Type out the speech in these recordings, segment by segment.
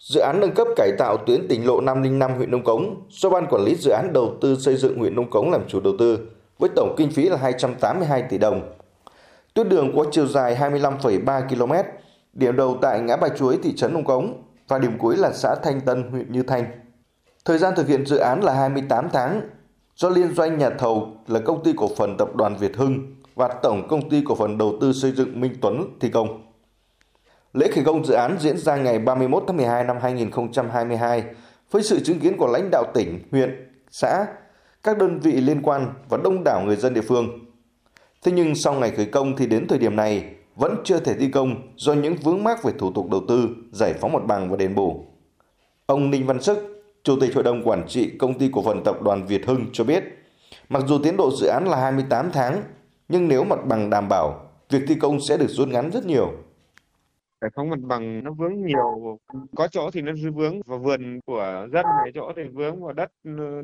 Dự án nâng cấp cải tạo tuyến tỉnh lộ 505 huyện Nông Cống do Ban Quản lý Dự án Đầu tư xây dựng huyện Nông Cống làm chủ đầu tư với tổng kinh phí là 282 tỷ đồng. Tuyến đường có chiều dài 25,3 km, điểm đầu tại ngã Ba Chuối, thị trấn Nông Cống và điểm cuối là xã Thanh Tân, huyện Như Thanh. Thời gian thực hiện dự án là 28 tháng do liên doanh nhà thầu là công ty cổ phần tập đoàn Việt Hưng và tổng công ty cổ phần đầu tư xây dựng Minh Tuấn thi công. Lễ khởi công dự án diễn ra ngày 31 tháng 12 năm 2022 với sự chứng kiến của lãnh đạo tỉnh, huyện, xã, các đơn vị liên quan và đông đảo người dân địa phương. Thế nhưng sau ngày khởi công thì đến thời điểm này vẫn chưa thể thi công do những vướng mắc về thủ tục đầu tư, giải phóng mặt bằng và đền bù. Ông Ninh Văn Sức, Chủ tịch Hội đồng Quản trị Công ty Cổ phần Tập đoàn Việt Hưng cho biết, mặc dù tiến độ dự án là 28 tháng, nhưng nếu mặt bằng đảm bảo, việc thi công sẽ được rút ngắn rất nhiều. Giải phóng mặt bằng nó vướng nhiều, có chỗ thì nó vướng vào vườn của dân này, chỗ thì vướng vào đất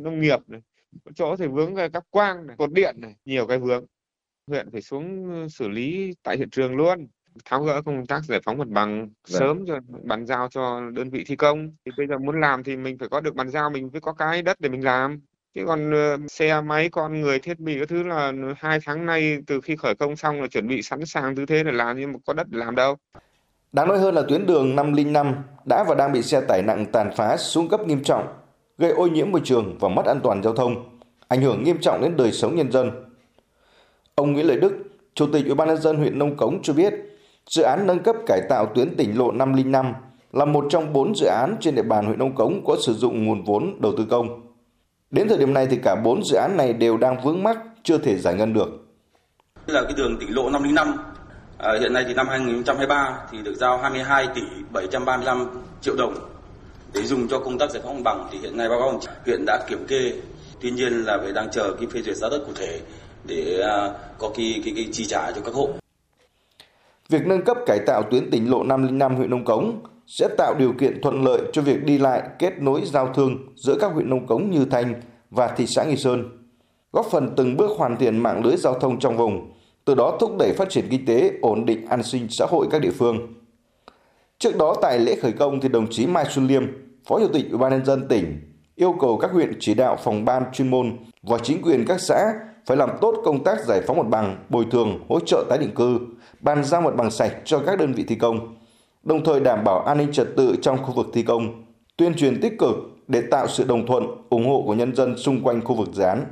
nông nghiệp này, có chỗ thì vướng các quang này, cột điện này, nhiều cái vướng. Huyện phải xuống xử lý tại hiện trường luôn. Tháo gỡ công tác giải phóng mặt bằng vâng. sớm rồi bàn giao cho đơn vị thi công. Thì bây giờ muốn làm thì mình phải có được bàn giao mình phải có cái đất để mình làm. Chứ còn xe máy con người thiết bị các thứ là hai tháng nay từ khi khởi công xong là chuẩn bị sẵn sàng tư thế để làm nhưng mà có đất để làm đâu Đáng nói hơn là tuyến đường 505 đã và đang bị xe tải nặng tàn phá xuống cấp nghiêm trọng, gây ô nhiễm môi trường và mất an toàn giao thông, ảnh hưởng nghiêm trọng đến đời sống nhân dân. Ông Nguyễn Lợi Đức, Chủ tịch Ủy ban nhân dân huyện Nông Cống cho biết, Dự án nâng cấp cải tạo tuyến tỉnh lộ 505 là một trong bốn dự án trên địa bàn huyện Nông Cống có sử dụng nguồn vốn đầu tư công. Đến thời điểm này thì cả bốn dự án này đều đang vướng mắc, chưa thể giải ngân được. Là cái đường tỉnh lộ 505 à, hiện nay thì năm 2023 thì được giao 22 tỷ 735 triệu đồng để dùng cho công tác giải phóng bằng. Thì hiện nay báo cáo huyện đã kiểm kê. Tuy nhiên là phải đang chờ cái phê duyệt giá đất cụ thể để à, có cái, cái, cái chi trả cho các hộ. Việc nâng cấp cải tạo tuyến tỉnh lộ 505 huyện Nông Cống sẽ tạo điều kiện thuận lợi cho việc đi lại kết nối giao thương giữa các huyện Nông Cống Như Thanh và thị xã Nghi Sơn, góp phần từng bước hoàn thiện mạng lưới giao thông trong vùng, từ đó thúc đẩy phát triển kinh tế, ổn định an sinh xã hội các địa phương. Trước đó tại lễ khởi công thì đồng chí Mai Xuân Liêm, Phó Chủ tịch Ủy ban nhân dân tỉnh yêu cầu các huyện chỉ đạo phòng ban chuyên môn và chính quyền các xã phải làm tốt công tác giải phóng mặt bằng, bồi thường, hỗ trợ tái định cư, bàn giao mặt bằng sạch cho các đơn vị thi công, đồng thời đảm bảo an ninh trật tự trong khu vực thi công, tuyên truyền tích cực để tạo sự đồng thuận, ủng hộ của nhân dân xung quanh khu vực dự án.